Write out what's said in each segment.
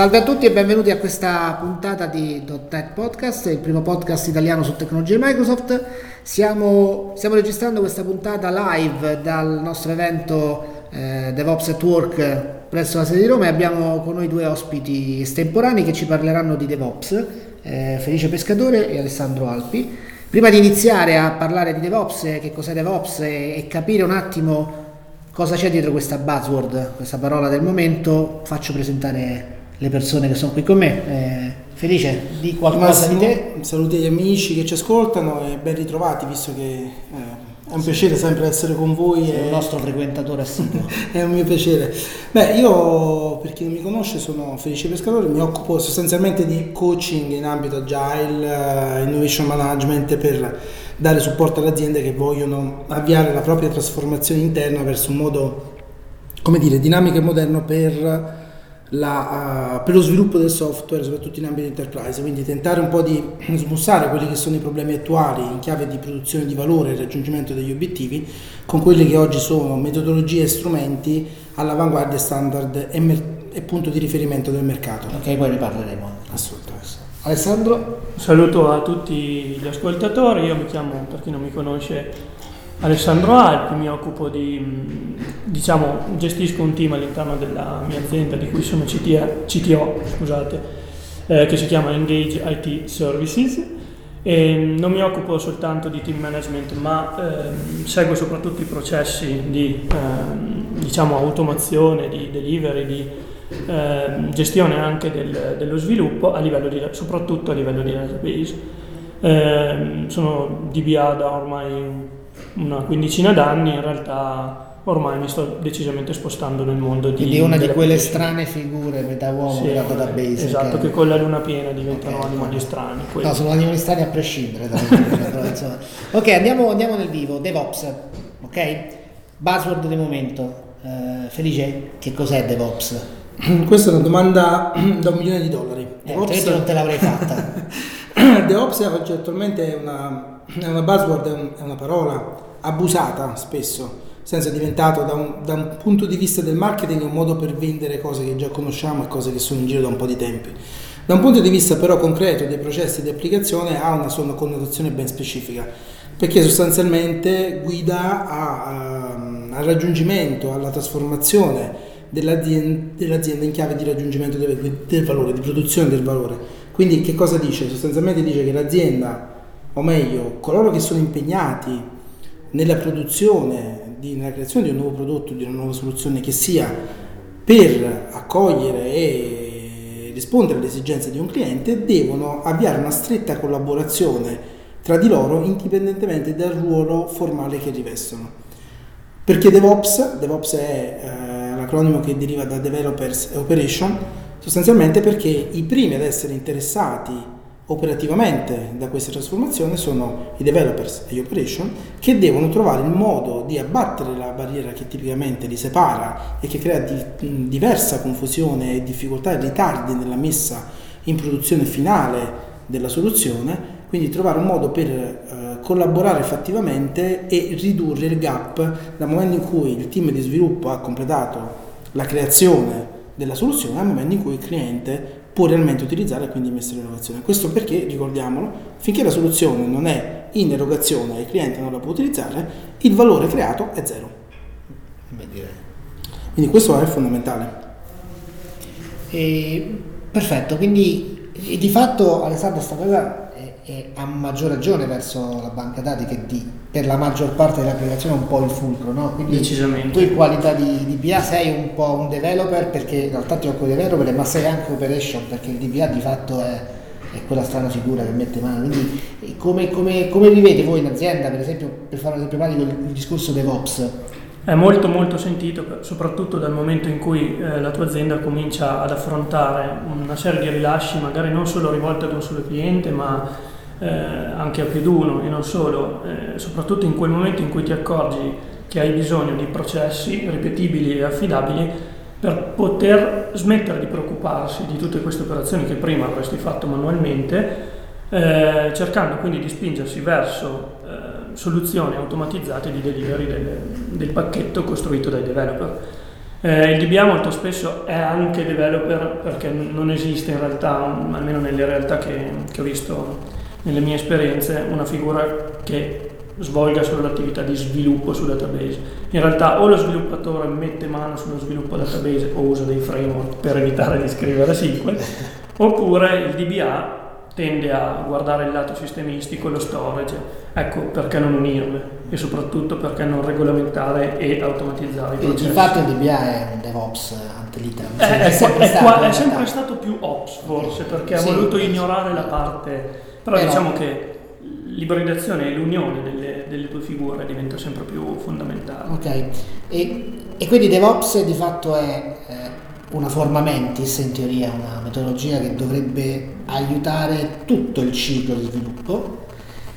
Salve a tutti e benvenuti a questa puntata di .NET Podcast, il primo podcast italiano su tecnologie Microsoft. Stiamo, stiamo registrando questa puntata live dal nostro evento eh, DevOps at Work presso la sede di Roma e abbiamo con noi due ospiti estemporanei che ci parleranno di DevOps, eh, Felice Pescatore e Alessandro Alpi. Prima di iniziare a parlare di DevOps, che cos'è DevOps e, e capire un attimo cosa c'è dietro questa buzzword, questa parola del momento, faccio presentare le persone che sono qui con me. Eh, Felice, di qualcosa Massimo, di te? Saluti agli amici che ci ascoltano e ben ritrovati, visto che eh, è un piacere sempre essere con voi. Sei e... il nostro frequentatore assiduo. è un mio piacere. Beh, io, per chi non mi conosce, sono Felice Pescatore, mi occupo sostanzialmente di coaching in ambito agile, uh, innovation management per dare supporto alle aziende che vogliono avviare la propria trasformazione interna verso un modo, come dire, dinamico e moderno per la, uh, per lo sviluppo del software, soprattutto in ambito enterprise, quindi tentare un po' di smussare quelli che sono i problemi attuali in chiave di produzione di valore e raggiungimento degli obiettivi con quelli che oggi sono metodologie e strumenti all'avanguardia standard e, mer- e punto di riferimento del mercato. Ok, poi ne parleremo. Assolutamente. Alessandro? Saluto a tutti gli ascoltatori, io mi chiamo, per chi non mi conosce, Alessandro Alpi, mi occupo di, diciamo, gestisco un team all'interno della mia azienda di cui sono CTO, CTO scusate, eh, che si chiama Engage IT Services e non mi occupo soltanto di team management ma eh, seguo soprattutto i processi di eh, diciamo, automazione, di delivery, di ehm, gestione anche del, dello sviluppo a di, soprattutto a livello di database. Ehm, sono DBA da ormai una quindicina d'anni, in realtà ormai mi sto decisamente spostando nel mondo di... Quindi una di quelle strane figure, metà uomo, sì, metà database. Esatto, okay. che con la luna piena diventano okay, animali okay. strani. Quelli. No, sono animali strani a prescindere. Da ok, andiamo, andiamo, nel vivo, DevOps, ok? Buzzword del momento. Uh, Felice, che cos'è DevOps? Questa è una domanda da un milione di dollari. Eh, DevOps non te l'avrei fatta. DevOps oggi attualmente è una, è una buzzword, è una parola abusata spesso, senza diventato da un, da un, punto di vista del marketing un modo per vendere cose che già conosciamo e cose che sono in giro da un po' di tempi. Da un punto di vista però concreto dei processi di applicazione ha una sua connotazione ben specifica, perché sostanzialmente guida a, ehm, al raggiungimento, alla trasformazione dell'azienda, dell'azienda, in chiave di raggiungimento del, del valore, di produzione del valore. Quindi che cosa dice? Sostanzialmente dice che l'azienda, o meglio, coloro che sono impegnati nella produzione, di, nella creazione di un nuovo prodotto, di una nuova soluzione che sia per accogliere e rispondere alle esigenze di un cliente, devono avviare una stretta collaborazione tra di loro indipendentemente dal ruolo formale che rivestono. Perché DevOps, DevOps è eh, l'acronimo che deriva da Developers e Operation, sostanzialmente perché i primi ad essere interessati operativamente da questa trasformazione sono i developers e gli operation che devono trovare il modo di abbattere la barriera che tipicamente li separa e che crea di, diversa confusione difficoltà e ritardi nella messa in produzione finale della soluzione, quindi trovare un modo per eh, collaborare fattivamente e ridurre il gap. Dal momento in cui il team di sviluppo ha completato la creazione della soluzione al momento in cui il cliente può realmente utilizzare e quindi mettere in erogazione. Questo perché, ricordiamolo, finché la soluzione non è in erogazione e il cliente non la può utilizzare, il valore creato è zero. Quindi questo è fondamentale. E, perfetto, quindi di fatto Alessandro sta cosa e a maggior ragione verso la banca dati che di, per la maggior parte dell'applicazione è un po' il fulcro, no? Quindi Decisamente. tu in qualità di DBA sei un po' un developer perché in realtà ti occupi di developer, ma sei anche operation perché il DBA di fatto è, è quella strana figura che mette mano. Quindi come, come, come vivete voi in azienda, per esempio, per fare un esempio pratico, il, il discorso DevOps? È molto molto sentito, soprattutto dal momento in cui eh, la tua azienda comincia ad affrontare una serie di rilasci, magari non solo rivolte ad un solo cliente, ma eh, anche a più di uno e non solo, eh, soprattutto in quel momento in cui ti accorgi che hai bisogno di processi ripetibili e affidabili per poter smettere di preoccuparsi di tutte queste operazioni che prima avresti fatto manualmente, eh, cercando quindi di spingersi verso eh, soluzioni automatizzate di delivery del, del pacchetto costruito dai developer. Eh, il DBA molto spesso è anche developer perché non esiste in realtà, almeno nelle realtà che, che ho visto nelle mie esperienze, una figura che svolga solo l'attività di sviluppo su database. In realtà o lo sviluppatore mette mano sullo sviluppo database o usa dei framework per evitare di scrivere SQL, oppure il DBA tende a guardare il lato sistemistico e lo storage. Ecco perché non unirle e soprattutto perché non regolamentare e automatizzare i processi. Infatti il DBA è un DevOps antelitteram. È, è, è, sempre, stato, è sempre stato più Ops forse perché sì, ha voluto ignorare la parte, però, però diciamo che l'ibridazione e l'unione delle, delle, due figure diventa sempre più fondamentale. Ok, e, e quindi DevOps di fatto è eh, una forma mentis, in teoria una metodologia che dovrebbe aiutare tutto il ciclo di sviluppo,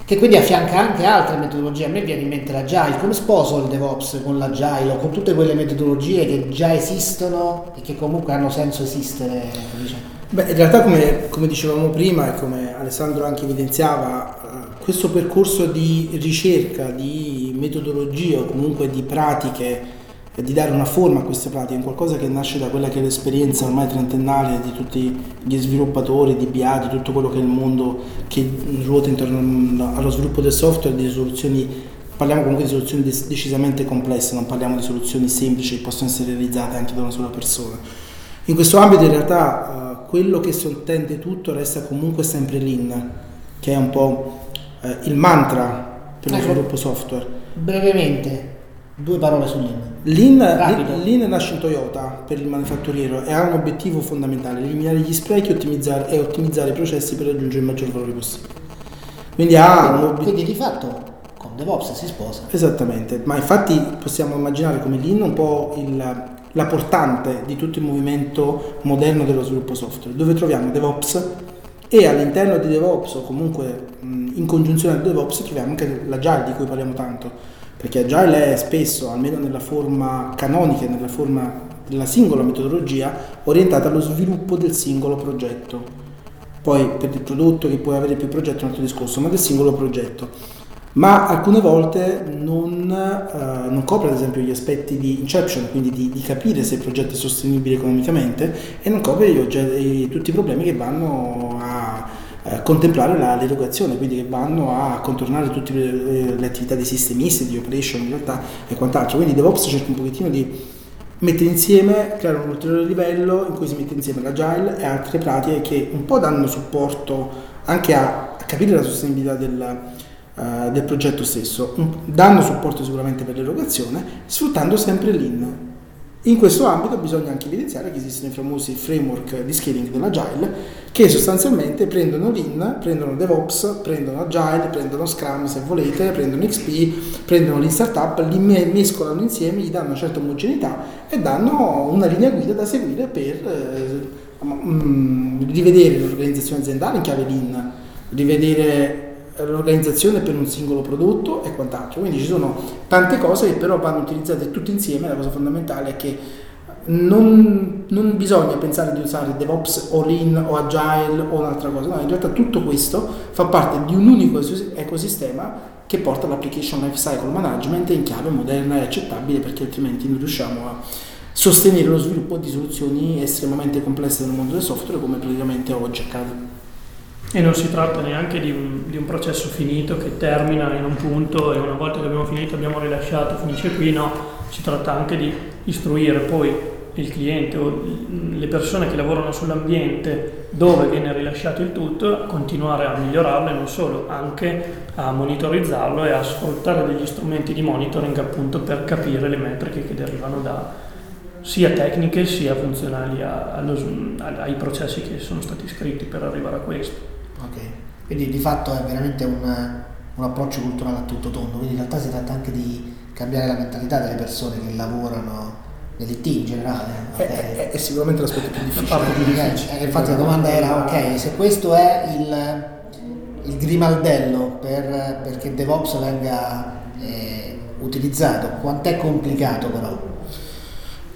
che quindi affianca anche altre metodologie. A me viene in mente l'Agile, come sposo il DevOps con l'Agile o con tutte quelle metodologie che già esistono e che comunque hanno senso esistere? Diciamo. Beh, in realtà come, come, dicevamo prima e come Alessandro anche evidenziava, eh, questo percorso di ricerca, di metodologie o comunque di pratiche di dare una forma a queste pratiche, è qualcosa che nasce da quella che è l'esperienza ormai trentennale di tutti gli sviluppatori, di BA, di tutto quello che è il mondo che ruota intorno allo sviluppo del software, di soluzioni, parliamo comunque di soluzioni decisamente complesse, non parliamo di soluzioni semplici che possono essere realizzate anche da una sola persona. In questo ambito in realtà uh, quello che sottende tutto resta comunque sempre l'IN, che è un po' uh, il mantra per lo ecco. sviluppo software. Brevemente, due parole su Lean. Lean, Lean, nasce in Toyota per il manifatturiero e ha un obiettivo fondamentale, eliminare gli sprechi ottimizzare, e ottimizzare i processi per raggiungere il maggior valore possibile. Quindi ha quindi, obiettivo... Quindi di fatto con DevOps si sposa. Esattamente, ma infatti possiamo immaginare come Lean un po' il, la portante di tutto il movimento moderno dello sviluppo software, dove troviamo DevOps e all'interno di DevOps o comunque in congiunzione al DevOps troviamo anche l'Agile di cui parliamo tanto perché Agile è spesso, almeno nella forma canonica, nella forma della singola metodologia, orientata allo sviluppo del singolo progetto. Poi per il prodotto che puoi avere più progetti è un altro discorso, ma del singolo progetto. Ma alcune volte non, uh, non copre ad esempio gli aspetti di inception, quindi di, di, capire se il progetto è sostenibile economicamente e non copre gli, tutti i problemi che vanno a eh, contemplare la, l'educazione, quindi che vanno a contornare tutte le, le, attività dei sistemisti, di operation in realtà e quant'altro. Quindi DevOps cerca un pochettino di mettere insieme, creare un ulteriore livello in cui si mette insieme l'agile e altre pratiche che un po' danno supporto anche a, a capire la sostenibilità del, uh, del progetto stesso, un, danno supporto sicuramente per l'erogazione, sfruttando sempre l'IN. In questo ambito bisogna anche evidenziare che esistono i famosi framework di scaling dell'Agile che sostanzialmente prendono Lean, prendono DevOps, prendono Agile, prendono Scrum se volete, prendono XP, prendono Lean Startup, li mescolano insieme, gli danno una certa omogeneità e danno una linea guida da seguire per eh, mm, rivedere l'organizzazione aziendale in chiave Lean, rivedere l'organizzazione per un singolo prodotto e quant'altro. Quindi ci sono tante cose che però vanno utilizzate tutte insieme, la cosa fondamentale è che non, non, bisogna pensare di usare DevOps o Lean o Agile o un'altra cosa, no, in realtà tutto questo fa parte di un unico ecosistema che porta all'application lifecycle management in chiave moderna e accettabile perché altrimenti non riusciamo a sostenere lo sviluppo di soluzioni estremamente complesse nel mondo del software come praticamente oggi accade. E non si tratta neanche di un, di un, processo finito che termina in un punto e una volta che abbiamo finito abbiamo rilasciato, finisce qui, no, si tratta anche di istruire poi il cliente o le persone che lavorano sull'ambiente dove viene rilasciato il tutto continuare a migliorarlo e non solo, anche a monitorizzarlo e a sfruttare degli strumenti di monitoring appunto per capire le metriche che derivano da sia tecniche sia funzionali a, allo, ai processi che sono stati scritti per arrivare a questo. Ok, quindi di fatto è veramente un, un approccio culturale a tutto tondo, quindi in realtà si tratta anche di cambiare la mentalità delle persone che lavorano nell'IT in generale. È, è, è, sicuramente l'aspetto più difficile. Più difficile. Eh, infatti la domanda era, ok, se questo è il, il grimaldello per, perché DevOps venga eh, utilizzato, quant'è complicato però?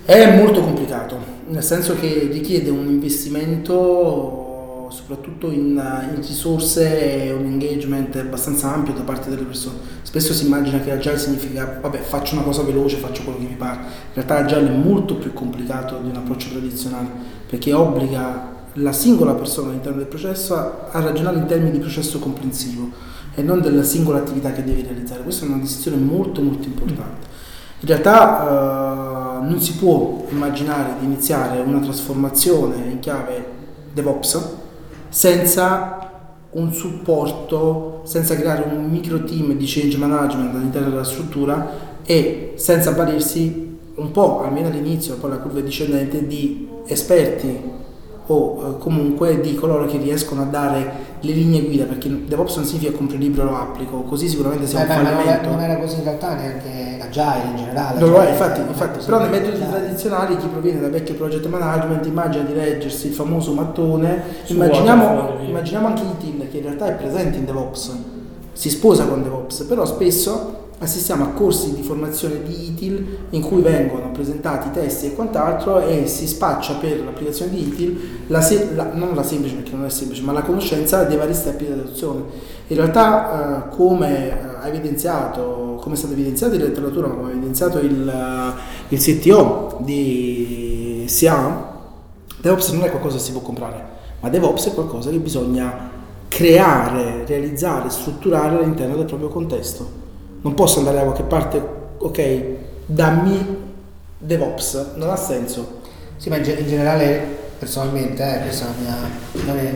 È molto complicato, nel senso che richiede un investimento soprattutto in, in risorse un engagement abbastanza ampio da parte delle persone. Spesso si immagina che agile significa, vabbè, faccio una cosa veloce, faccio quello che mi pare. In realtà agile è molto più complicato di un approccio tradizionale, perché obbliga la singola persona all'interno del processo a, a ragionare in termini di processo comprensivo e non della singola attività che devi realizzare. Questa è una decisione molto molto importante. In realtà eh, non si può immaginare di iniziare una trasformazione in chiave DevOps senza un supporto, senza creare un micro team di change management all'interno della struttura e senza avvalersi un po', almeno all'inizio, poi la curva discendente, di esperti o eh, comunque di coloro che riescono a dare le linee guida perché DevOps non significa compro il libro e lo applico così sicuramente sia eh, un fallimento. non era così in realtà neanche Agile in generale non lo è infatti, infatti però nei metodi tradizionali chi proviene da vecchio project management immagina di leggersi il famoso mattone immaginiamo, immaginiamo anche ITIL che in realtà è presente in DevOps si sposa con DevOps però spesso assistiamo a corsi di formazione di ITIL in cui vengono presentati testi e quant'altro e si spaccia per l'applicazione di ITIL la se- la, non la semplice perché non è semplice ma la conoscenza dei vari step di adozione in realtà eh, come eh, ha evidenziato come è stato evidenziato in letteratura come ha evidenziato il, uh, il CTO di SIA DevOps non è qualcosa che si può comprare ma DevOps è qualcosa che bisogna creare, realizzare, strutturare all'interno del proprio contesto non posso andare da qualche parte, ok, dammi DevOps, non ha senso. Sì, ma in, generale, personalmente, eh, questa è la mia...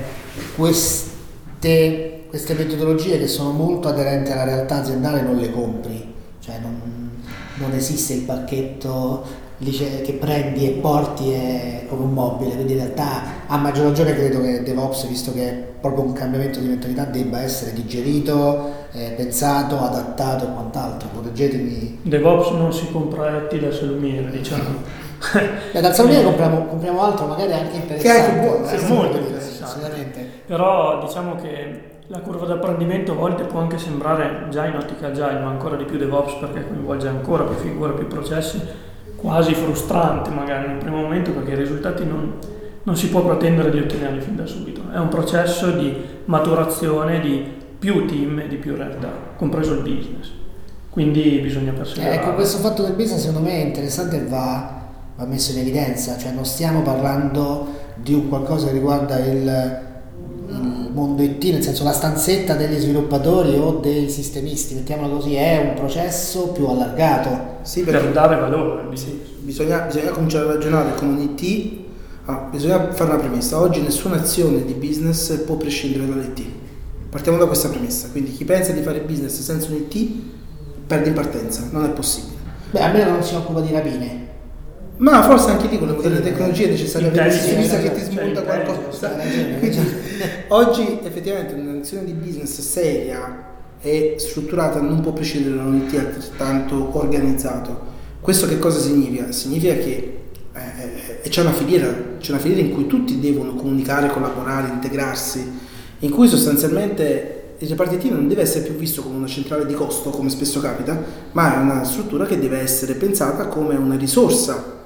Queste, queste metodologie che sono molto aderenti alla realtà aziendale non le compri, cioè non, non esiste il pacchetto dice che prendi e porti è come un mobile, quindi in realtà a maggior ragione credo che DevOps, visto che è proprio un cambiamento di mentalità, debba essere digerito, eh, pensato, adattato e quant'altro. Proteggetemi. DevOps non si compra rettile a salumiere, diciamo. Beh, dal salumiere compriamo, compriamo, altro, magari anche interessante. Che è anche buono, è molto interessante. Però diciamo che la curva d'apprendimento a volte può anche sembrare già in ottica agile, ma ancora di più DevOps perché coinvolge ancora più figure, più processi quasi frustrante magari un primo momento perché i risultati non, non si può pretendere di ottenerli fin da subito. È un processo di maturazione di più team e di più realtà, compreso il business. Quindi bisogna perseverare. ecco, questo fatto del business secondo me è interessante e va, va messo in evidenza, cioè non stiamo parlando di un qualcosa che riguarda il mondo IT, nel senso la stanzetta degli sviluppatori o dei sistemisti, mettiamola così, è un processo più allargato. Sì, per dare valore. Sì, bisogna, bisogna, cominciare a ragionare con un IT, ah, bisogna fare una premessa, oggi nessuna azione di business può prescindere dall'IT. Partiamo da questa premessa, quindi chi pensa di fare business senza un IT perde in partenza, non è possibile. Beh, almeno non si occupa di rapine. Ma forse anche lì con le moderne tecnologie è necessario avere un sistemista che ti smonta qualcosa. Oggi effettivamente un'azione di business seria e strutturata non può prescindere da un IT altrettanto organizzato. Questo che cosa significa? Significa che eh, c'è, una filiera, c'è una filiera in cui tutti devono comunicare, collaborare, integrarsi, in cui sostanzialmente il reparto IT non deve essere più visto come una centrale di costo, come spesso capita, ma è una struttura che deve essere pensata come una risorsa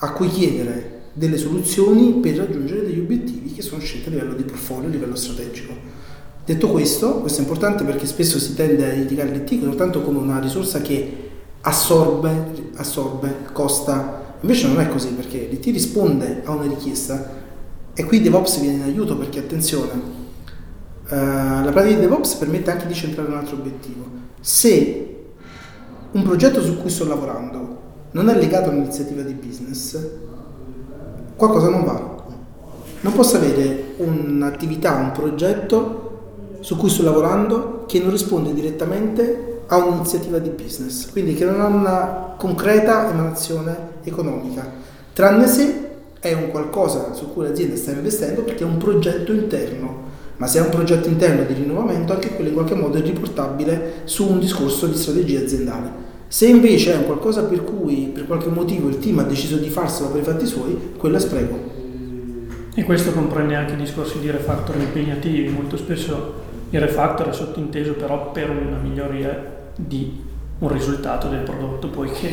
a cui chiedere delle soluzioni per raggiungere degli obiettivi che sono scelti a livello di portfolio, a livello strategico. Detto questo, questo è importante perché spesso si tende a indicare l'IT soltanto come una risorsa che assorbe, assorbe, costa, invece non è così perché l'IT risponde a una richiesta e qui DevOps viene in aiuto perché attenzione, uh, la pratica di DevOps permette anche di centrare un altro obiettivo. Se un progetto su cui sto lavorando non è legato a un'iniziativa di business, qualcosa non va. Non posso avere un'attività, un progetto su cui sto lavorando che non risponde direttamente a un'iniziativa di business, quindi che non ha una concreta emanazione economica, tranne se è un qualcosa su cui l'azienda sta investendo perché è un progetto interno, ma se è un progetto interno di rinnovamento anche quello in qualche modo è riportabile su un discorso di strategia aziendale. Se invece è un qualcosa per cui per qualche motivo il team ha deciso di farselo per i fatti suoi, quello è spreco. E questo comprende anche i discorsi di refactor impegnativi. Molto spesso il refactor è sottinteso però per una miglioria di un risultato del prodotto poiché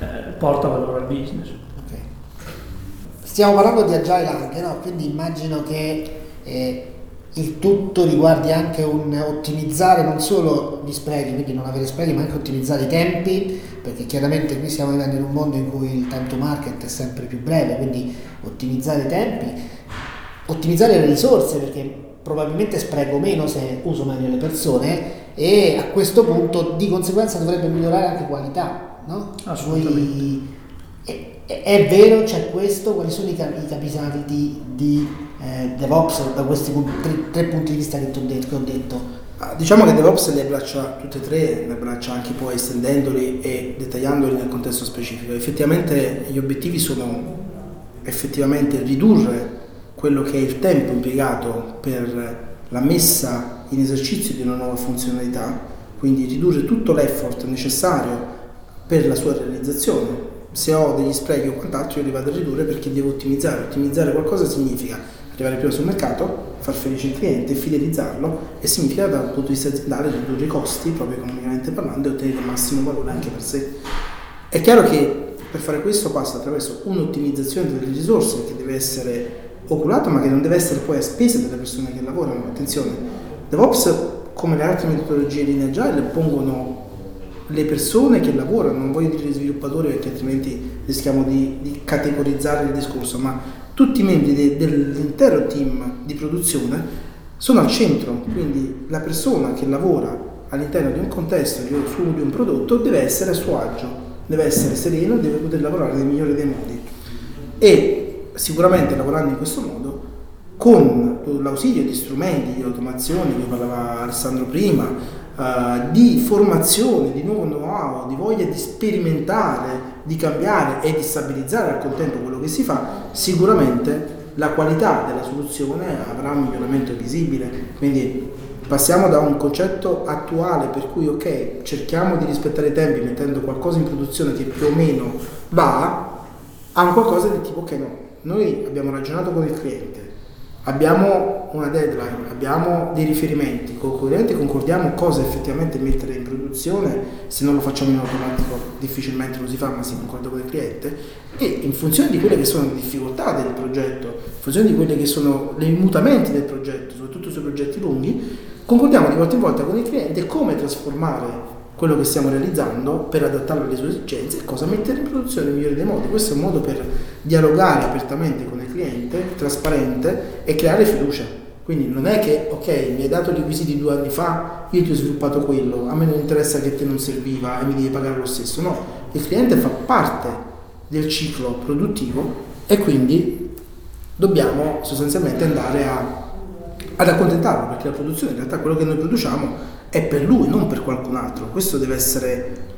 eh, porta valore al business. Okay. Stiamo parlando di agile anche, no? Quindi immagino che eh, il tutto riguardi anche un ottimizzare non solo gli sprechi, quindi non avere sprechi, ma anche ottimizzare i tempi, perché chiaramente qui stiamo vivendo in un mondo in cui il time to market è sempre più breve, quindi ottimizzare i tempi, ottimizzare le risorse, perché probabilmente spreco meno se uso meglio le persone e a questo punto di conseguenza dovrebbe migliorare anche qualità, no? Assolutamente. Voi, è, è, vero, c'è questo, quali sono i, i capisaldi di, di eh, DevOps da questi tre, tre, punti di vista che, detto, che ho detto? Ah, diciamo che DevOps le abbraccia tutte e tre, le abbraccia anche poi estendendoli e dettagliandoli nel contesto specifico. Effettivamente gli obiettivi sono effettivamente ridurre quello che è il tempo impiegato per la messa in esercizio di una nuova funzionalità, quindi ridurre tutto l'effort necessario per la sua realizzazione. Se ho degli sprechi o quant'altro io li vado a ridurre perché devo ottimizzare. Ottimizzare qualcosa significa arrivare prima sul mercato, far felice il cliente, fidelizzarlo e significa dal punto di vista aziendale ridurre i costi, proprio economicamente parlando, e ottenere il massimo valore anche per sé. È chiaro che per fare questo passa attraverso un'ottimizzazione delle risorse che deve essere oculata ma che non deve essere poi a spese delle persone che lavorano. Attenzione, DevOps come le altre metodologie di Agile pongono le persone che lavorano, non voglio dire sviluppatori perché altrimenti rischiamo di, di categorizzare il discorso, ma tutti i membri de, dell'intero team di produzione sono al centro, quindi la persona che lavora all'interno di un contesto, di su di un prodotto, deve essere a suo agio, deve essere sereno, deve poter lavorare nel migliore dei modi. E sicuramente lavorando in questo modo, con l'ausilio di strumenti di automazione, di cui parlava Alessandro prima, Uh, di formazione, di nuovo know-how, di voglia di sperimentare, di cambiare e di stabilizzare al contempo quello che si fa, sicuramente la qualità della soluzione avrà un miglioramento visibile. Quindi passiamo da un concetto attuale per cui ok, cerchiamo di rispettare i tempi mettendo qualcosa in produzione che più o meno va, a un qualcosa di tipo ok no, noi abbiamo ragionato con il cliente, abbiamo una deadline, abbiamo dei riferimenti, con concordiamo cosa effettivamente mettere in produzione, se non lo facciamo in automatico difficilmente lo si fa, ma si concorda con il cliente e in funzione di quelle che sono le difficoltà del progetto, in funzione di quelle che sono i mutamenti del progetto, soprattutto sui progetti lunghi, concordiamo di volta in volta con il cliente come trasformare quello che stiamo realizzando per adattarlo alle sue esigenze e cosa mettere in produzione nel migliore dei modi. Questo è un modo per dialogare apertamente con il cliente, trasparente e creare fiducia. Quindi non è che, ok, mi hai dato i requisiti due anni fa, io ti ho sviluppato quello, a me non interessa che te non serviva e mi devi pagare lo stesso. No, il cliente fa parte del ciclo produttivo e quindi dobbiamo sostanzialmente andare a, ad accontentarlo, perché la produzione in realtà quello che noi produciamo è per lui, non per qualcun altro. Questo deve essere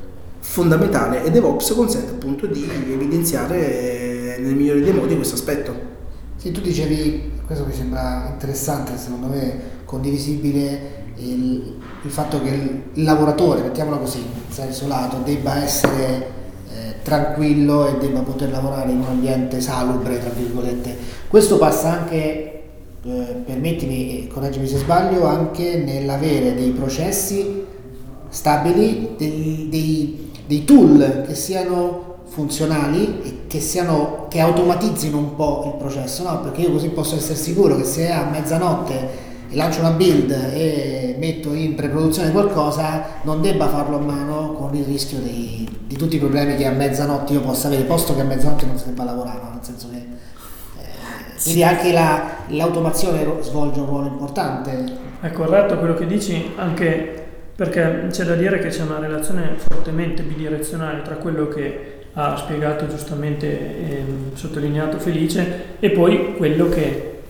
fondamentale e DevOps consente appunto di evidenziare nel migliore dei modi questo aspetto. Sì, tu dicevi, questo mi sembra interessante, secondo me condivisibile, il, il fatto che il lavoratore, mettiamolo così, in senso lato, debba essere eh, tranquillo e debba poter lavorare in un ambiente salubre, tra virgolette. Questo passa anche eh, permettimi, correggimi se sbaglio, anche nell'avere dei processi stabili, dei, dei, dei tool che siano funzionali e che, siano, che automatizzino un po' il processo, no? perché io così posso essere sicuro che se a mezzanotte lancio una build e metto in preproduzione qualcosa, non debba farlo a mano con il rischio dei, di tutti i problemi che a mezzanotte io possa avere, posto che a mezzanotte non si debba lavorare, no? nel senso che quindi anche la, l'automazione svolge un ruolo importante. È corretto quello che dici, anche perché c'è da dire che c'è una relazione fortemente bidirezionale tra quello che ha spiegato giustamente e sottolineato Felice e poi quello che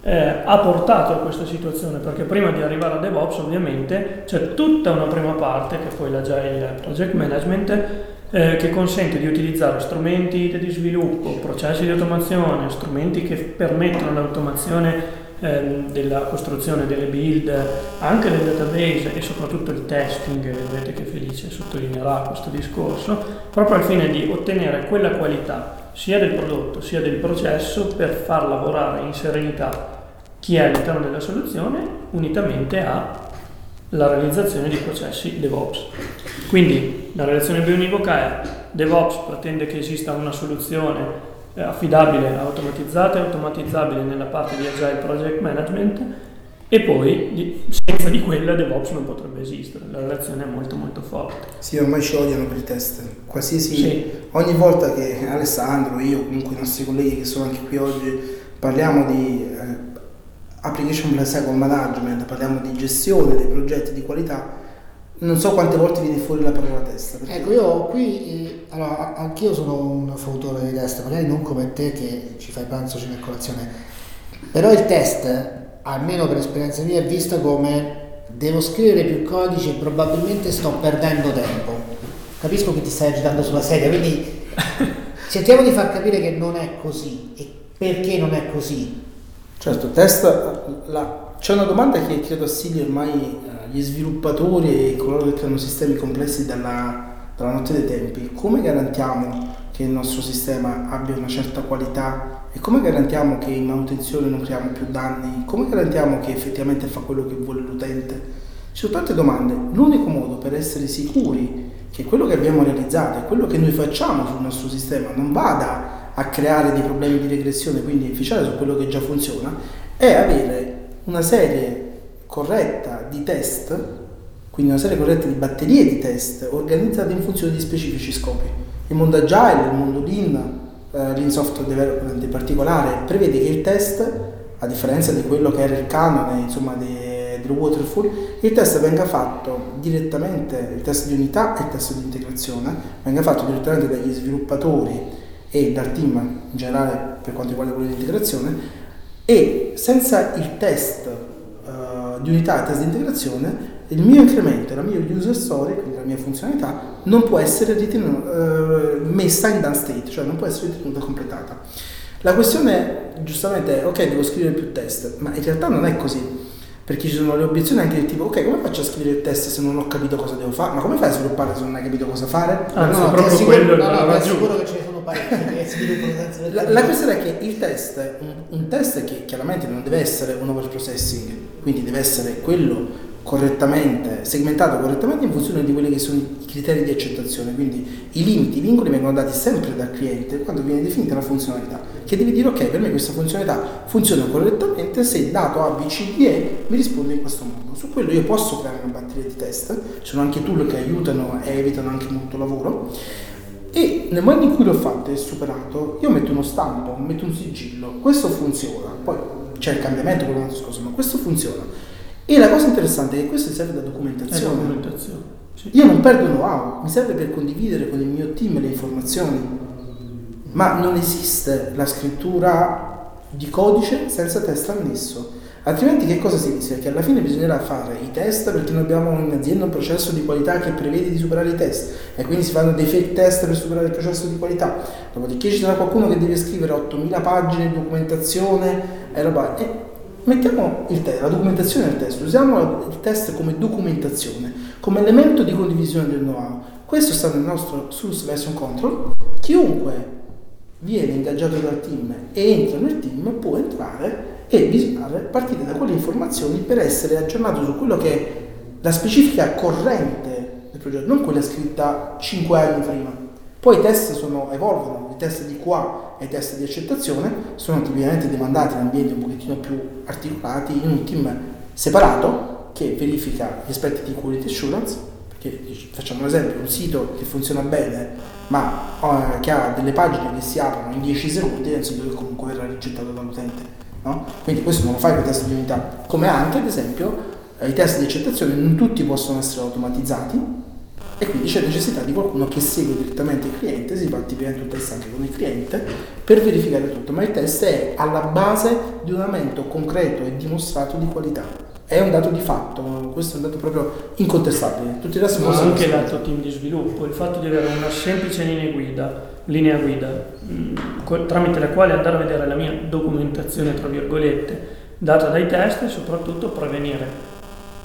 eh, ha portato a questa situazione perché prima di arrivare a DevOps ovviamente c'è tutta una prima parte che poi l'Agile Project Management eh, che consente di utilizzare strumenti di sviluppo, processi di automazione, strumenti che permettono l'automazione eh, della costruzione delle build, anche del database e soprattutto il testing, vedete che Felice sottolineerà questo discorso, proprio al fine di ottenere quella qualità sia del prodotto sia del processo per far lavorare in serenità chi è all'interno della soluzione unitamente a la realizzazione di processi DevOps. Quindi la relazione bionivoca è DevOps pretende che esista una soluzione affidabile, automatizzata e automatizzabile nella parte di Agile Project Management e poi senza di quella DevOps non potrebbe esistere, la relazione è molto molto forte. Sì, ormai ci odiano per i test, qualsiasi, sì. ogni volta che Alessandro, io, comunque i nostri colleghi che sono anche qui oggi, parliamo di eh, application lifecycle management, parliamo di gestione dei progetti di qualità, non so quante volte viene fuori la parola test. Perché... Ecco, io qui, eh, allora, anch'io sono un fautore di test, magari non come te che ci fai pranzo, cena e colazione, però il test almeno per esperienza mia, è vista come devo scrivere più codice e probabilmente sto perdendo tempo. Capisco che ti stai agitando sulla sedia, quindi cerchiamo di far capire che non è così e perché non è così. Certo, test, la, c'è una domanda che credo assili ormai eh, gli sviluppatori e coloro che creano sistemi complessi dalla, dalla notte dei tempi. Come garantiamo che il nostro sistema abbia una certa qualità e come garantiamo che in manutenzione non creiamo più danni? Come garantiamo che effettivamente fa quello che vuole l'utente? Ci sono tante domande. L'unico modo per essere sicuri che quello che abbiamo realizzato e quello che noi facciamo sul nostro sistema non vada a creare dei problemi di regressione, quindi inficiare su quello che già funziona, è avere una serie corretta di test, quindi una serie corretta di batterie di test organizzate in funzione di specifici scopi. Il mondo agile, il mondo lean, uh, lean software development in particolare, prevede che il test, a differenza di quello che era il canone insomma, de, del waterfall, il test venga fatto direttamente, il test di unità e il test di integrazione, venga fatto direttamente dagli sviluppatori e dal team in generale per quanto riguarda quello di integrazione e senza il test uh, di unità e test di integrazione il mio incremento, la mia user story, quindi la mia funzionalità, non può essere ritenuta, uh, messa in done state, cioè non può essere ritenuta completata. La questione giustamente è, ok, devo scrivere più test, ma in realtà non è così, perché ci sono le obiezioni anche del tipo, ok, come faccio a scrivere il test se non ho capito cosa devo fare? Ma come fai a sviluppare se non hai capito cosa fare? Ah, no, no, proprio quello no, no, no, sicuro che ce la, la questione è che il test, un, un test che chiaramente non deve essere un overprocessing, quindi deve essere quello correttamente, segmentato correttamente in funzione di quelli che sono i criteri di accettazione, quindi i limiti, i vincoli vengono dati sempre dal cliente quando viene definita la funzionalità, che deve dire ok, per me questa funzionalità funziona correttamente se dato A, B, C, D, E mi risponde in questo modo. Su quello io posso creare una batteria di test, ci sono anche tool che aiutano e evitano anche molto lavoro e nel momento in cui l'ho fatto e superato, io metto uno stampo, metto un sigillo, questo funziona, poi c'è il cambiamento, un altro discorso, ma questo funziona e la cosa interessante è che questo serve da documentazione. documentazione sì. Io non perdo know-how, mi serve per condividere con il mio team le informazioni, ma non esiste la scrittura di codice senza test annesso. Altrimenti che cosa si rischia? Che alla fine bisognerà fare i test perché noi abbiamo in azienda un processo di qualità che prevede di superare i test e quindi si fanno dei fake test per superare il processo di qualità. Dopodiché ci sarà qualcuno che deve scrivere 8000 pagine di documentazione e roba. E Mettiamo te- la documentazione del test, usiamo il test come documentazione, come elemento di condivisione del know-how. Questo sta nel nostro source version control. Chiunque viene ingaggiato dal team e entra nel team può entrare e visitare, partire da quelle informazioni per essere aggiornato su quello che è la specifica corrente del progetto, non quella scritta 5 anni prima. Poi i test sono, evolvono, i test di QA e i test di accettazione sono tipicamente demandati in ambienti un pochettino più articolati in un team separato che verifica gli aspetti di quality assurance, perché facciamo un esempio, un sito che funziona bene ma uh, che ha delle pagine che si aprono in 10 secondi è un sito che comunque verrà rigettato dall'utente. No? Quindi questo non lo fai con i test di unità, come anche ad esempio eh, i test di accettazione non tutti possono essere automatizzati, e quindi c'è necessità di qualcuno che segue direttamente il cliente, si fa tipicamente un test anche con il cliente per verificare tutto, ma il test è alla base di un aumento concreto e dimostrato di qualità. È un dato di fatto, questo è un dato proprio incontestabile. Tutti i resti ma anche l'altro team di sviluppo, il fatto di avere una semplice linea guida, linea guida mh, mm, tramite la quale andare a vedere la mia documentazione, tra virgolette, data dai test e soprattutto prevenire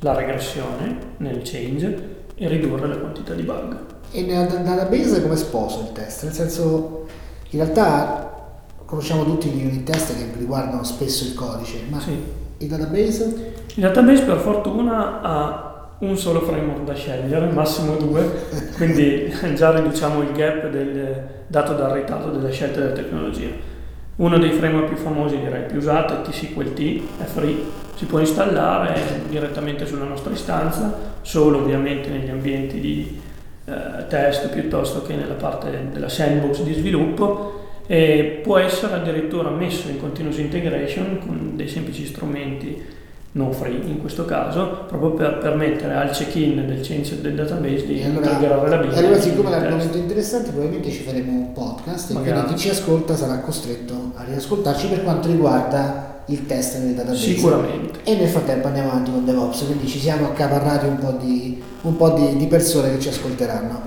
la regressione nel change e ridurre la quantità di bug. E nella database come sposo il test? Nel senso, in realtà conosciamo tutti gli unit test che riguardano spesso il codice, ma sì. Il database? Il database per fortuna ha un solo framework da scegliere, massimo due, quindi già riduciamo il gap del, dato dal ritardo della scelta della tecnologia. Uno dei framework più famosi, direi più usato, è TCQLT, è free, si può installare direttamente sulla nostra istanza, solo ovviamente negli ambienti di eh, test piuttosto che nella parte della sandbox di sviluppo e può essere addirittura messo in continuous integration con dei semplici strumenti non free in questo caso, proprio per permettere al check-in del change del database di allora, integrare la business. Allora, siccome l'argomento è interessante, probabilmente ci faremo un podcast e quindi chi ci ascolta sarà costretto a riascoltarci per quanto riguarda il test nel database. Sicuramente. E nel frattempo andiamo avanti con DevOps, quindi ci siamo accaparrati un po' di, un po di, di persone che ci ascolteranno.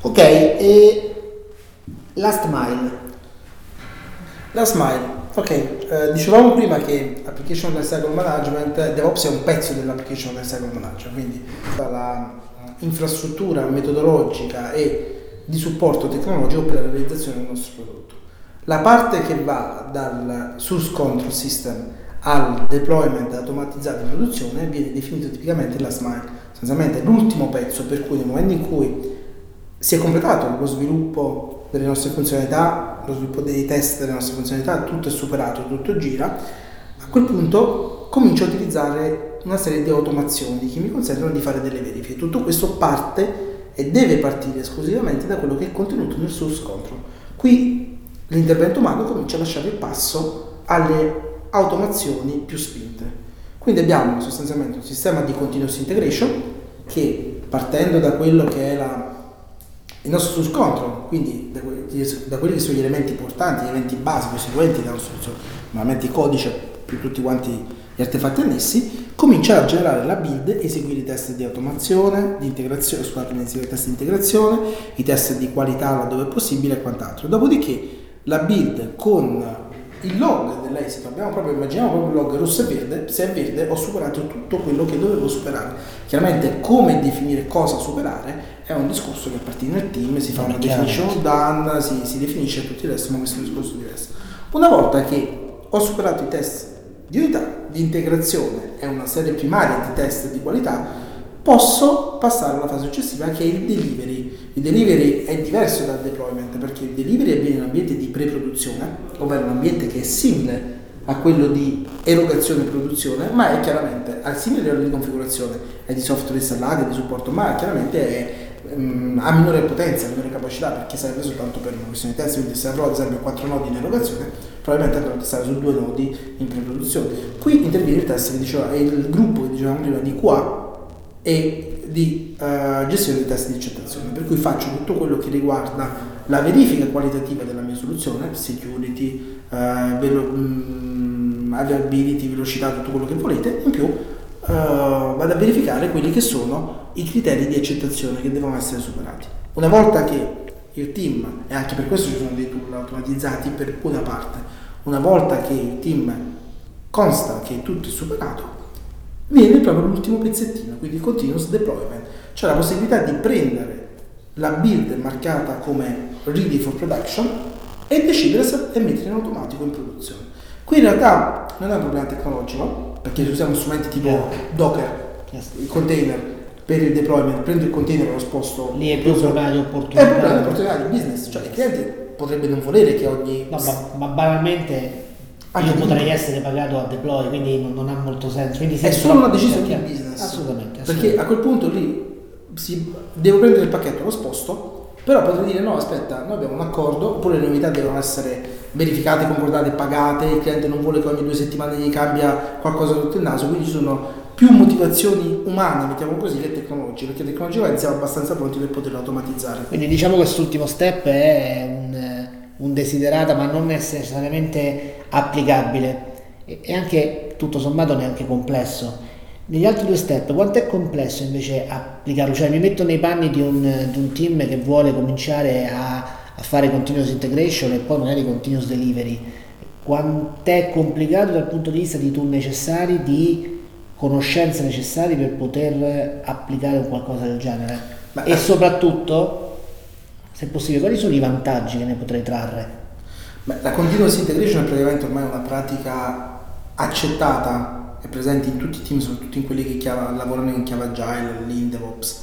Ok, e last mile. Last mile. Ok, eh, dicevamo prima che Application Lifecycle Management, DevOps è un pezzo dell'Application Lifecycle Management, quindi la infrastruttura metodologica e di supporto tecnologico per la realizzazione del nostro prodotto. La parte che va dal source control system al deployment automatizzato in produzione viene definito tipicamente last mile. Sostanzialmente l'ultimo pezzo per cui nel momento in cui si è completato lo sviluppo delle nostre funzionalità, lo sviluppo dei test delle nostre funzionalità, tutto è superato, tutto gira, a quel punto comincio a utilizzare una serie di automazioni che mi consentono di fare delle verifiche. Tutto questo parte e deve partire esclusivamente da quello che è contenuto nel source control. Qui l'intervento umano comincia a lasciare il passo alle automazioni più spinte. Quindi abbiamo sostanzialmente un sistema di continuous integration che partendo da quello che è la, il nostro source control, quindi da, da, quelli che sono gli elementi importanti, gli elementi base costituenti della nostra normalmente codice più tutti quanti gli artefatti annessi, comincia a generare la build, eseguire i test di automazione, di integrazione, scusate, i test di integrazione, i test di qualità laddove è possibile e quant'altro. Dopodiché la build con il log dell'esito, abbiamo proprio, immaginiamo proprio il log rosso e verde, se è verde ho superato tutto quello che dovevo superare. Chiaramente come definire cosa superare è un discorso che a partire nel team si fa una definition done, si, si definisce tutto il resto, ma questo è un discorso diverso. Una volta che ho superato i test di unità, di integrazione e una serie primaria di test di qualità, posso passare alla fase successiva che è il delivery. Il delivery è diverso dal deployment perché il delivery avviene in un ambiente di pre-produzione, ovvero un ambiente che è simile a quello di erogazione e produzione, ma è chiaramente al simile livello di configurazione, è di software installato, è di supporto, ma chiaramente è um, ha minore potenza, minore capacità perché serve soltanto per una questione di test, quindi se avrò ad esempio 4 nodi in erogazione, probabilmente andrò a testare su due nodi in pre-produzione. Qui interviene il test che diceva, è il gruppo che dicevamo prima di QA e di uh, gestione dei test di accettazione, per cui faccio tutto quello che riguarda la verifica qualitativa della mia soluzione, security, uh, velo- um, availability, velocità, tutto quello che volete, in più uh, vado a verificare quelli che sono i criteri di accettazione che devono essere superati. Una volta che il team, e anche per questo ci sono dei tool automatizzati per una parte, una volta che il team consta che tutto è superato, viene proprio l'ultimo pezzettino, quindi il continuous deployment, cioè la possibilità di prendere la build marcata come ready for production e decidere se mettere in automatico in produzione. Qui in realtà non è un problema tecnologico, perché usiamo strumenti tipo Docker, il container per il deployment, prendo il container e lo sposto. Lì è più un problema di opportunità. È un problema di opportunità di business, cioè il cliente potrebbe non volere che ogni... No, ma, ma banalmente io potrei essere pagato a deploy, quindi non, non ha molto senso. Quindi è solo una decisione di business. Assolutamente, assolutamente. Perché a quel punto lì si, devo prendere il pacchetto, lo sposto, però potrei dire no, aspetta, noi abbiamo un accordo, oppure le novità devono essere verificate, concordate, pagate, il cliente non vuole che ogni due settimane gli cambia qualcosa sotto il naso, quindi ci sono più motivazioni umane, mettiamo così, che tecnologiche, perché tecnologicamente siamo abbastanza pronti per poterlo automatizzare. Quindi diciamo che quest'ultimo step è un, un desiderata ma non necessariamente applicabile e anche tutto sommato neanche complesso. Negli altri due step, quanto è complesso invece applicarlo? Cioè mi metto nei panni di un, di un team che vuole cominciare a, a, fare continuous integration e poi magari continuous delivery. Quant'è complicato dal punto di vista di tool necessari, di conoscenze necessarie per poter applicare un qualcosa del genere? Ma, e soprattutto, se possibile, quali sono i vantaggi che ne potrei trarre? Beh, la continuous integration è praticamente ormai una pratica accettata è presente in tutti i team, soprattutto in quelli che chiava, lavorano in chiave agile, lean DevOps.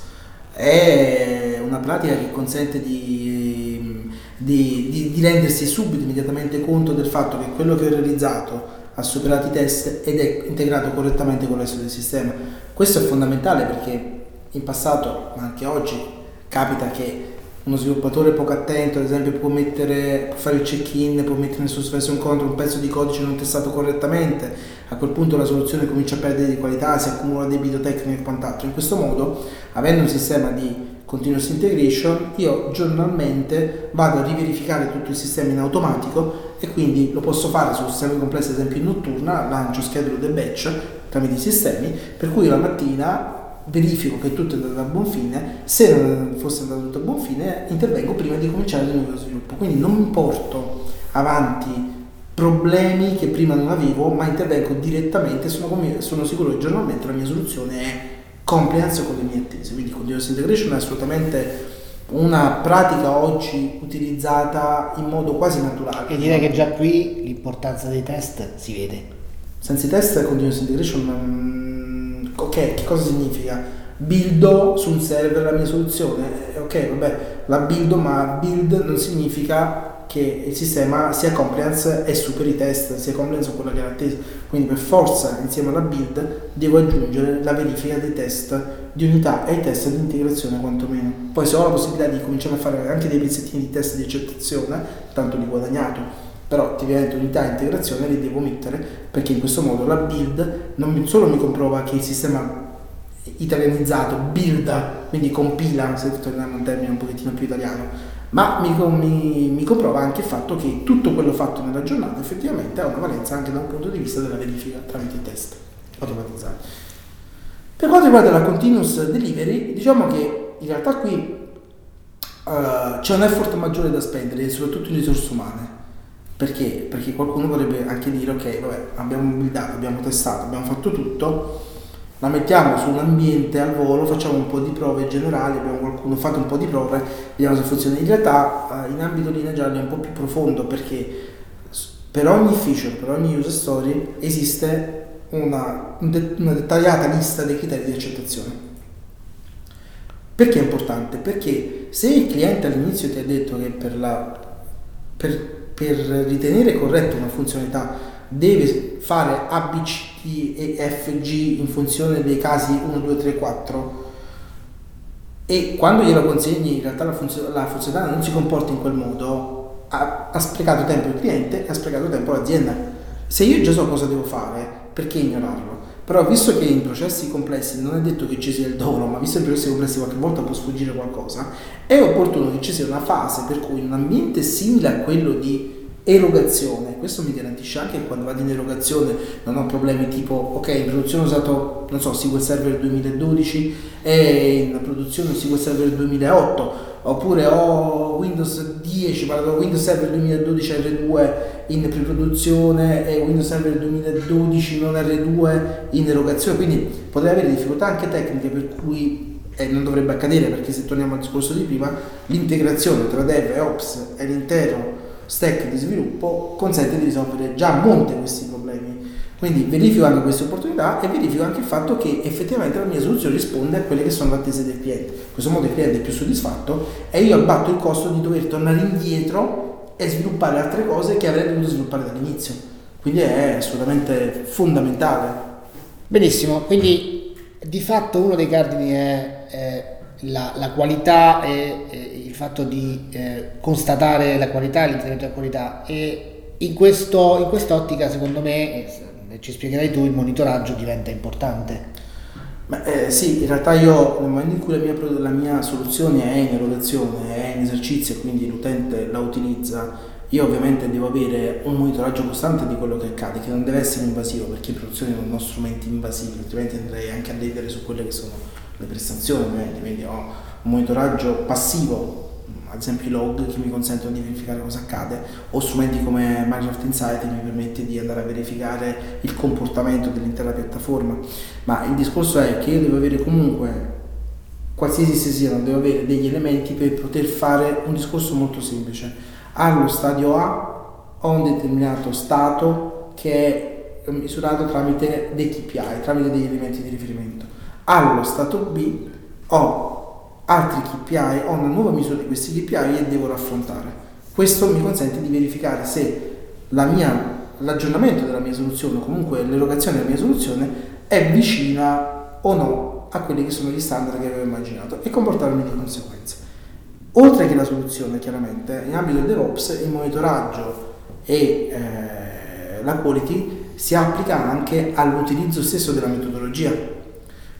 È una pratica che consente di, di, di, di rendersi subito, immediatamente conto del fatto che quello che ho realizzato ha superato i test ed è integrato correttamente con il resto del sistema. Questo è fondamentale perché in passato, ma anche oggi, capita che uno sviluppatore poco attento, ad esempio, può, mettere, può fare il check-in, può mettere su version control un pezzo di codice non testato correttamente, a quel punto la soluzione comincia a perdere di qualità, si accumula debito tecnico e quant'altro. In questo modo, avendo un sistema di continuous integration, io giornalmente vado a riverificare tutto il sistema in automatico e quindi lo posso fare su sistemi complessi, ad esempio in notturna, lancio schedule del batch tramite i sistemi, per cui la mattina verifico che tutto è andato a buon fine, se non fosse andato tutto a buon fine intervengo prima di cominciare il nuovo sviluppo, quindi non porto avanti problemi che prima non avevo, ma intervengo direttamente, sono, sono sicuro che giornalmente la mia soluzione è compliance con le mie attese, quindi continuous integration è assolutamente una pratica oggi utilizzata in modo quasi naturale. E direi che già qui l'importanza dei test si vede. Senza i test continuous integration ok, che cosa significa? Buildo su un server la mia soluzione, eh, ok, vabbè, la buildo, ma build non significa che il sistema sia compliance e superi i test, sia compliance con quella che era attesa. Quindi per forza, insieme alla build, devo aggiungere la verifica dei test di unità e i test di integrazione quantomeno. Poi se ho la possibilità di cominciare a fare anche dei pezzettini di test di accettazione, tanto di guadagnato però ovviamente unità e integrazione li devo mettere perché in questo modo la build non solo mi comprova che il sistema italianizzato builda, quindi compila, se torniamo a un termine un pochettino più italiano, ma mi, mi, mi, comprova anche il fatto che tutto quello fatto nella giornata effettivamente ha una valenza anche da un punto di vista della verifica tramite i test automatizzati. Per quanto riguarda la continuous delivery, diciamo che in realtà qui uh, c'è un effort maggiore da spendere, soprattutto in risorse umane perché? Perché qualcuno vorrebbe anche dire ok, vabbè, abbiamo buildato, abbiamo testato, abbiamo fatto tutto, la mettiamo su un ambiente al volo, facciamo un po' di prove generali, abbiamo qualcuno fatto un po' di prove, vediamo se funziona. In realtà eh, in ambito lineare è un po' più profondo perché per ogni feature, per ogni user story esiste una, una dettagliata lista dei criteri di accettazione. Perché è importante? Perché se il cliente all'inizio ti ha detto che per la per per ritenere corretta una funzionalità deve fare A, B, e F, in funzione dei casi 1, 2, 3, 4 e quando glielo consegni in realtà la, funzion- la funzionalità non si comporta in quel modo. Ha, ha sprecato tempo il cliente e ha sprecato tempo l'azienda. Se io già so cosa devo fare perché ignorarlo? Però visto che in processi complessi non è detto che ci sia il dono, ma visto che in processi complessi qualche volta può sfuggire qualcosa, è opportuno che ci sia una fase per cui in un ambiente simile a quello di erogazione, questo mi garantisce anche che quando vado in erogazione non ho problemi tipo ok in produzione ho usato non so SQL Server 2012 e in produzione SQL Server 2008 oppure ho Windows 10 parlo Windows Server 2012 R2 in pre-produzione e Windows Server 2012 non R2 in erogazione. Quindi potrei avere difficoltà anche tecniche per cui e non dovrebbe accadere perché se torniamo al discorso di prima l'integrazione tra dev e ops l'intero stack di sviluppo consente di risolvere già a monte questi problemi. Quindi verifico anche queste opportunità e verifico anche il fatto che effettivamente la mia soluzione risponde a quelle che sono le attese del cliente. In questo modo il cliente è più soddisfatto e io abbatto il costo di dover tornare indietro e sviluppare altre cose che avrei dovuto sviluppare dall'inizio. Quindi è assolutamente fondamentale. Benissimo, quindi di fatto uno dei cardini è, è la, la, qualità e, e fatto di eh, constatare la qualità, l'incremento della qualità e in, questo, in quest'ottica secondo me, e ci spiegherai tu, il monitoraggio diventa importante. Beh, eh, sì, in realtà io nel momento in cui la mia, la mia soluzione è in erogazione, è in esercizio, quindi l'utente la utilizza, io ovviamente devo avere un monitoraggio costante di quello che accade, che non deve essere invasivo, perché in produzione non ho strumenti invasivi, altrimenti andrei anche a ledere su quelle che sono le prestazioni, quindi ho un monitoraggio passivo, ad esempio i log che mi consentono di verificare cosa accade, o strumenti come Microsoft Insight che mi permette di andare a verificare il comportamento dell'intera piattaforma. Ma il discorso è che io devo avere comunque, qualsiasi sia siano, devo avere degli elementi per poter fare un discorso molto semplice. Allo stadio A ho un determinato stato che è misurato tramite dei KPI, tramite degli elementi di riferimento. Allo stato B ho altri KPI, ho una nuova misura di questi KPI e devo raffrontare. Questo mi consente di verificare se mia, l'aggiornamento della mia soluzione o comunque l'erogazione della mia soluzione è vicina o no a quelli che sono gli standard che avevo immaginato e comportarmi di conseguenza. Oltre che la soluzione, chiaramente, in ambito DevOps il monitoraggio e eh, la quality si applica anche all'utilizzo stesso della metodologia.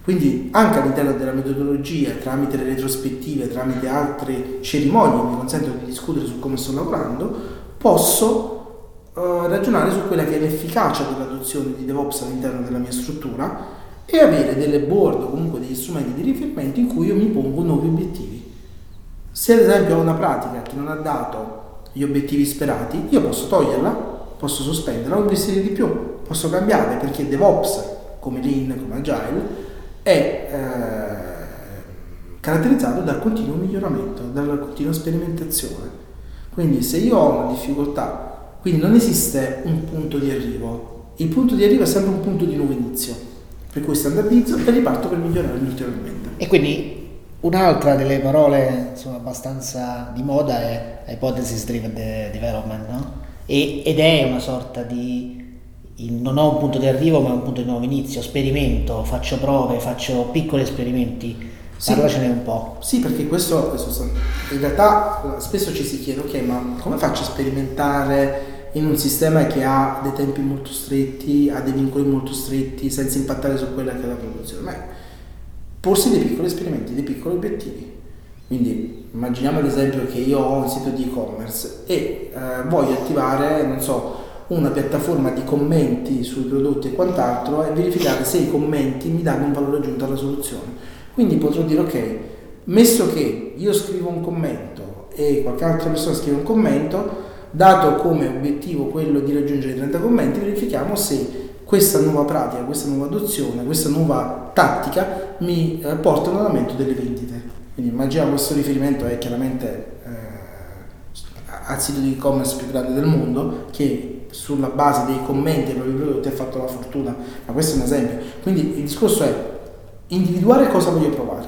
Quindi anche all'interno della metodologia, tramite le retrospettive, tramite altre cerimonie che mi consentono di discutere su come sto lavorando, posso eh, ragionare su quella che è l'efficacia dell'adozione di DevOps all'interno della mia struttura e avere delle board o comunque degli strumenti di riferimento in cui io mi pongo nuovi obiettivi. Se ad esempio ho una pratica che non ha dato gli obiettivi sperati, io posso toglierla, posso sospenderla o investire di più, posso cambiare perché DevOps, come Lean, come Agile, è eh, caratterizzato dal continuo miglioramento, dalla continua sperimentazione. Quindi se io ho una difficoltà, quindi non esiste un punto di arrivo, il punto di arrivo è sempre un punto di nuovo inizio, per cui standardizzo e riparto per migliorare ulteriormente. E quindi Un'altra delle parole insomma, abbastanza di moda è hypothesis driven development, no? e, ed è una sorta di non ho un punto di arrivo ma un punto di nuovo inizio, sperimento, faccio prove, faccio piccoli esperimenti. Sì, Parlacene un po'. Sì, perché questo in realtà spesso ci si chiede, ok, ma come faccio a sperimentare in un sistema che ha dei tempi molto stretti, ha dei vincoli molto stretti, senza impattare su quella che è la produzione? Beh, porsi dei piccoli esperimenti, dei piccoli obiettivi. Quindi immaginiamo ad esempio che io ho un sito di e-commerce e eh, voglio attivare, non so, una piattaforma di commenti sui prodotti e quant'altro e verificare se i commenti mi danno un valore aggiunto alla soluzione. Quindi potrò dire ok, messo che io scrivo un commento e qualche altra persona scrive un commento, dato come obiettivo quello di raggiungere 30 commenti, verifichiamo se questa nuova pratica, questa nuova adozione, questa nuova tattica mi eh, portano all'aumento delle vendite. Quindi immaginiamo questo riferimento è chiaramente eh, al sito di e-commerce più grande del mondo che sulla base dei commenti ai propri prodotti ha fatto la fortuna, ma questo è un esempio. Quindi il discorso è individuare cosa voglio provare,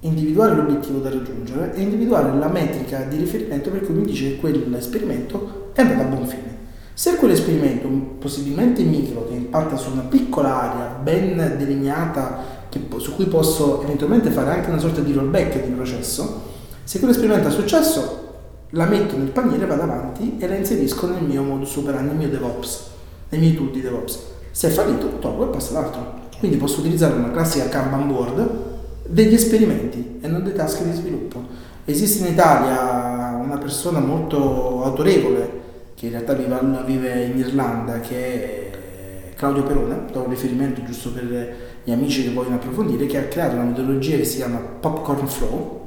individuare l'obiettivo da raggiungere e individuare la metrica di riferimento per cui mi dice che quell'esperimento è andato a buon fine. Se quell'esperimento, possibilmente micro, che impatta su una piccola area ben delineata, che, su cui posso eventualmente fare anche una sorta di rollback di processo, se quell'esperimento ha successo, la metto nel paniere, vado avanti e la inserisco nel mio modus operandi, nel mio DevOps, nei miei tool di DevOps. Se è fallito, tolgo e passo all'altro. Quindi posso utilizzare una classica Kanban board degli esperimenti e non dei task di sviluppo. Esiste in Italia una persona molto autorevole che in realtà vive, in Irlanda, che è Claudio Perone, do un riferimento giusto per gli amici che vogliono approfondire, che ha creato una metodologia che si chiama Popcorn Flow,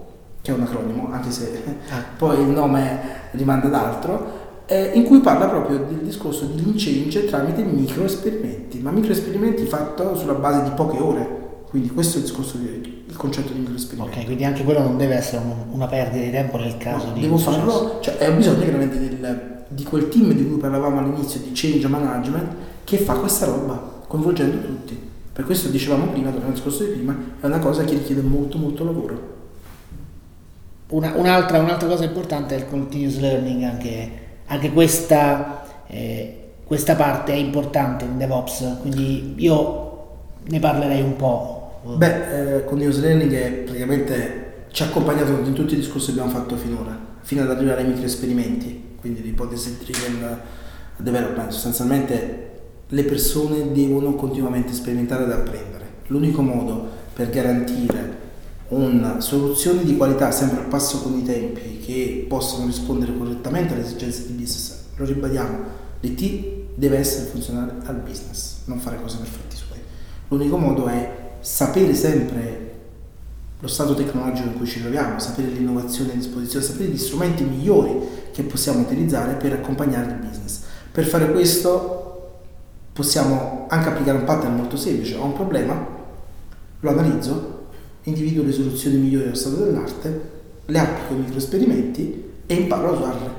che è un acronimo, anche se ah. poi il nome rimanda ad altro, eh, in cui parla proprio del discorso di lean change tramite micro esperimenti, ma micro esperimenti fatto sulla base di poche ore. Quindi questo è il discorso di, il concetto di micro esperimento. Ok, quindi anche quello non deve essere una perdita di tempo nel caso no, di... Devo farlo, cioè è bisogno chiaramente del di quel team di cui parlavamo all'inizio di change management che fa questa roba coinvolgendo tutti. Per questo dicevamo prima, tornando al discorso di prima, è una cosa che richiede molto molto lavoro. Una, un'altra, un'altra, cosa importante è il continuous learning, anche, anche questa, eh, questa parte è importante in DevOps, quindi io ne parlerei un po'. Beh, eh, continuous learning è praticamente ci ha accompagnato in tutti i discorsi che abbiamo fatto finora, fino ad arrivare ai micro esperimenti quindi l'ipotesi driven development, sostanzialmente le persone devono continuamente sperimentare ed apprendere. L'unico modo per garantire una soluzione di qualità sempre al passo con i tempi che possano rispondere correttamente alle esigenze di business, lo ribadiamo, l'IT deve essere funzionale al business, non fare cose per fatti suoi. L'unico modo è sapere sempre lo stato tecnologico in cui ci troviamo, sapere l'innovazione a disposizione, sapere gli strumenti migliori che possiamo utilizzare per accompagnare il business. Per fare questo possiamo anche applicare un pattern molto semplice, ho un problema, lo analizzo, individuo le soluzioni migliori allo stato dell'arte, le applico ai micro esperimenti e imparo a usarle.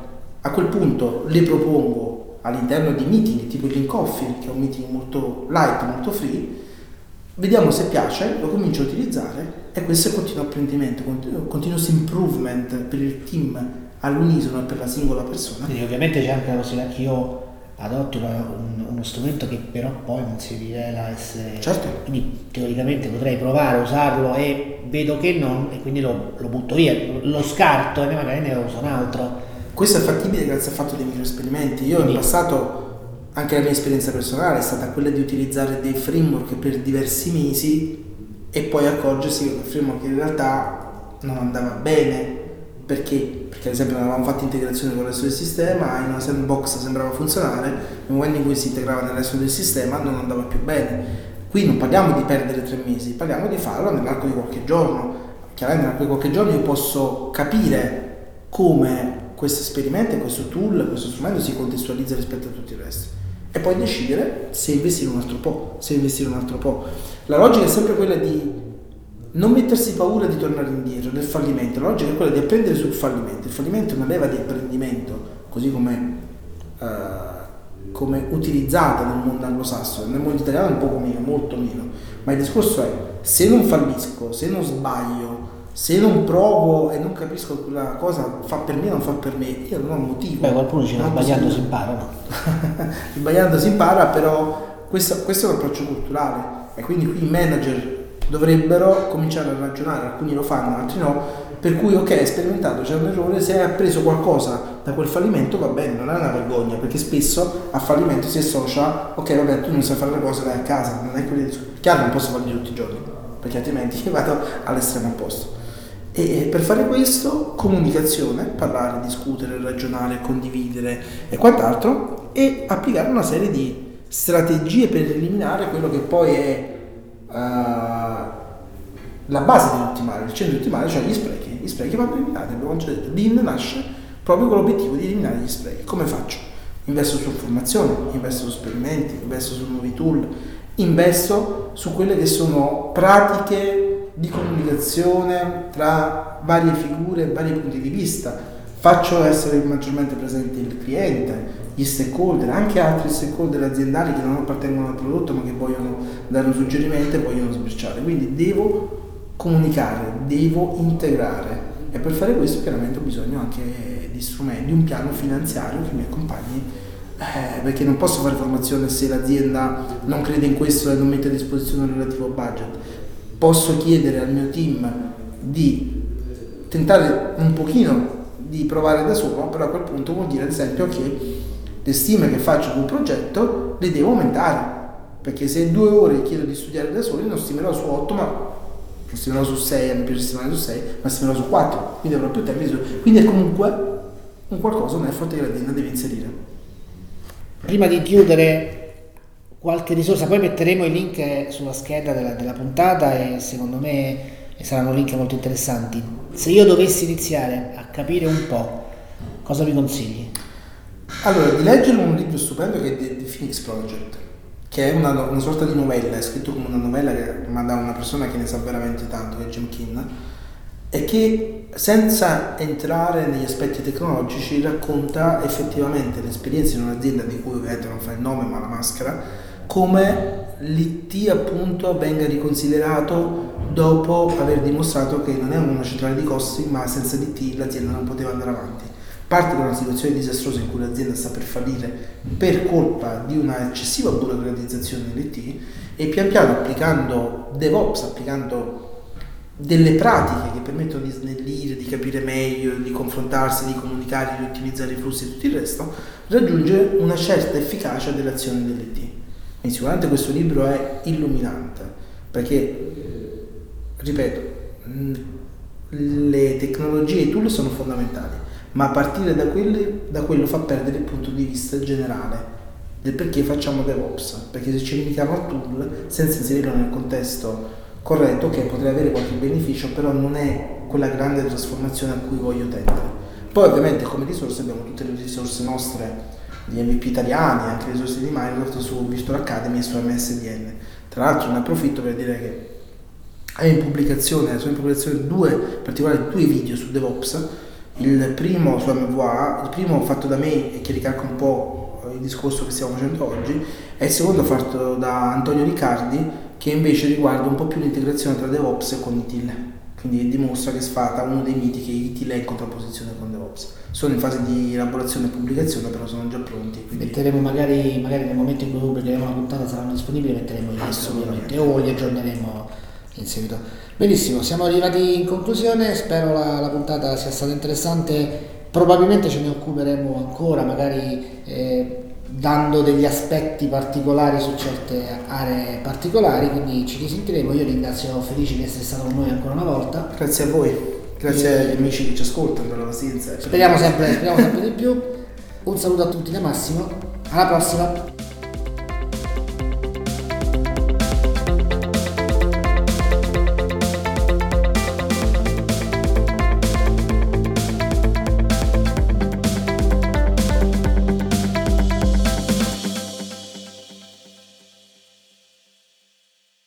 A quel punto le propongo all'interno di meeting tipo Gin Coffee, che è un meeting molto light, molto free, vediamo se piace, lo comincio a utilizzare e questo è continuo apprendimento, continuous improvement per il team all'unisono e per la singola persona. Quindi ovviamente c'è anche la possibilità che io adotto un, uno strumento che però poi non si rivela essere... Certo. Quindi teoricamente potrei provare a usarlo e vedo che non e quindi lo, lo butto via, lo scarto e magari ne uso un altro. Questo è fattibile grazie al fatto dei micro esperimenti. Io quindi, in passato anche la mia esperienza personale è stata quella di utilizzare dei framework per diversi mesi e poi accorgersi che quel framework in realtà non andava bene perché? Perché ad esempio non avevamo fatto integrazione con il resto del sistema, in una sandbox sembrava funzionare, nel momento in cui si integrava nel resto del sistema non andava più bene. Qui non parliamo di perdere tre mesi, parliamo di farlo nell'arco di qualche giorno. Chiaramente nell'arco di qualche giorno io posso capire come questo esperimento, questo tool, questo strumento si contestualizza rispetto a tutto il resto e poi decidere se investire un altro po', se investire un altro po'. La logica è sempre quella di non mettersi paura di tornare indietro del fallimento, la logica è quella di apprendere sul fallimento. Il fallimento è una leva di apprendimento, così come, uh, come utilizzata nel mondo anglosassone, nel mondo italiano un po' meno, molto meno, ma il discorso è se non fallisco, se non sbaglio, se non provo e non capisco quella cosa fa per me o non fa per me, io non ho motivo. Beh, qualcuno dice sbagliando si impara, no? sbagliando si impara, però questo, questo, è un approccio culturale e quindi qui i manager dovrebbero cominciare a ragionare, alcuni lo fanno, altri no, per cui ok, hai sperimentato, c'è un errore, se hai appreso qualcosa da quel fallimento va bene, non è una vergogna, perché spesso a fallimento si associa, ok vabbè tu non sai fare le cose, vai a casa, non è quello chiaro non posso farli tutti i giorni, perché altrimenti vado all'estremo opposto. E per fare questo, comunicazione, parlare, discutere, ragionare, condividere e quant'altro, e applicare una serie di strategie per eliminare quello che poi è uh, la base dell'ottimale, il centro ottimale, cioè gli sprechi. Gli sprechi vanno eliminati, abbiamo già detto. Lean nasce proprio con l'obiettivo di eliminare gli sprechi. Come faccio? Investo su formazione, investo su esperimenti, investo su nuovi tool, investo su quelle che sono pratiche di comunicazione tra varie figure e vari punti di vista. Faccio essere maggiormente presente il cliente, gli stakeholder, anche altri stakeholder aziendali che non appartengono al prodotto ma che vogliono dare un suggerimento e vogliono sbirciare. Quindi devo comunicare, devo integrare e per fare questo chiaramente ho bisogno anche di strumenti, di un piano finanziario che mi accompagni eh, perché non posso fare formazione se l'azienda non crede in questo e non mette a disposizione il relativo budget posso chiedere al mio team di tentare un pochino di provare da solo, però a quel punto vuol dire ad esempio che le stime che faccio sul progetto le devo aumentare, perché se due ore chiedo di studiare da solo non stimerò su 8, ma non stimerò su 6, mi piace stimare su 6, ma stimerò su 4, quindi avrò più tempo di Quindi è comunque un qualcosa, un effort che l'azienda deve inserire. Prima di chiudere qualche risorsa, poi metteremo i link sulla scheda della, della puntata e secondo me saranno link molto interessanti. Se io dovessi iniziare a capire un po', cosa mi consigli? Allora, di leggere un libro stupendo che è The, Phoenix Project, che è una, una, sorta di novella, è scritto come una novella che, ma da una persona che ne sa veramente tanto, che è Jim Kinn, e che senza entrare negli aspetti tecnologici racconta effettivamente l'esperienza in un'azienda di cui ovviamente non fa il nome ma la maschera, come l'IT appunto venga riconsiderato dopo aver dimostrato che non è una centrale di costi, ma senza l'IT l'azienda non poteva andare avanti. Parte da una situazione disastrosa in cui l'azienda sta per fallire per colpa di una eccessiva burocratizzazione dell'IT e pian piano applicando DevOps, applicando delle pratiche che permettono di snellire, di capire meglio, di confrontarsi, di comunicare, di ottimizzare i flussi e tutto il resto, raggiunge una certa efficacia dell'azione dell'IT. Quindi sicuramente questo libro è illuminante, perché, ripeto, le tecnologie e i tool sono fondamentali, ma a partire da, quelle, da quello fa perdere il punto di vista generale del perché facciamo DevOps, perché se ci limitiamo al tool senza inserirlo nel contesto corretto, che potrebbe avere qualche beneficio, però non è quella grande trasformazione a cui voglio tendere. Poi ovviamente come risorse abbiamo tutte le risorse nostre gli MVP italiani, anche le risorse di Microsoft su Virtual Academy e su MSDN. Tra l'altro ne approfitto per dire che è in pubblicazione, sono in pubblicazione due, in particolare due video su DevOps, il primo su MVA, il primo fatto da me e che ricalca un po' il discorso che stiamo facendo oggi e il secondo fatto da Antonio Riccardi che invece riguarda un po' più l'integrazione tra DevOps e con ITIL. Quindi dimostra che sfata uno dei miti che ITIL è in contrapposizione con DevOps. Sono in fase di elaborazione e pubblicazione, però sono già pronti. Quindi... Metteremo magari, magari, nel momento in cui pubblicheremo la puntata saranno disponibili, metteremo i link ovviamente o li aggiorneremo in seguito. Benissimo, siamo arrivati in conclusione, spero la, la puntata sia stata interessante, probabilmente ce ne occuperemo ancora, magari eh, dando degli aspetti particolari su certe aree particolari, quindi ci risentiremo. Io ringrazio Felice di essere stato con noi ancora una volta. Grazie a voi, grazie e... agli amici che ci ascoltano per la pazienza. Speriamo sempre, speriamo sempre di più. Un saluto a tutti da Massimo, alla prossima!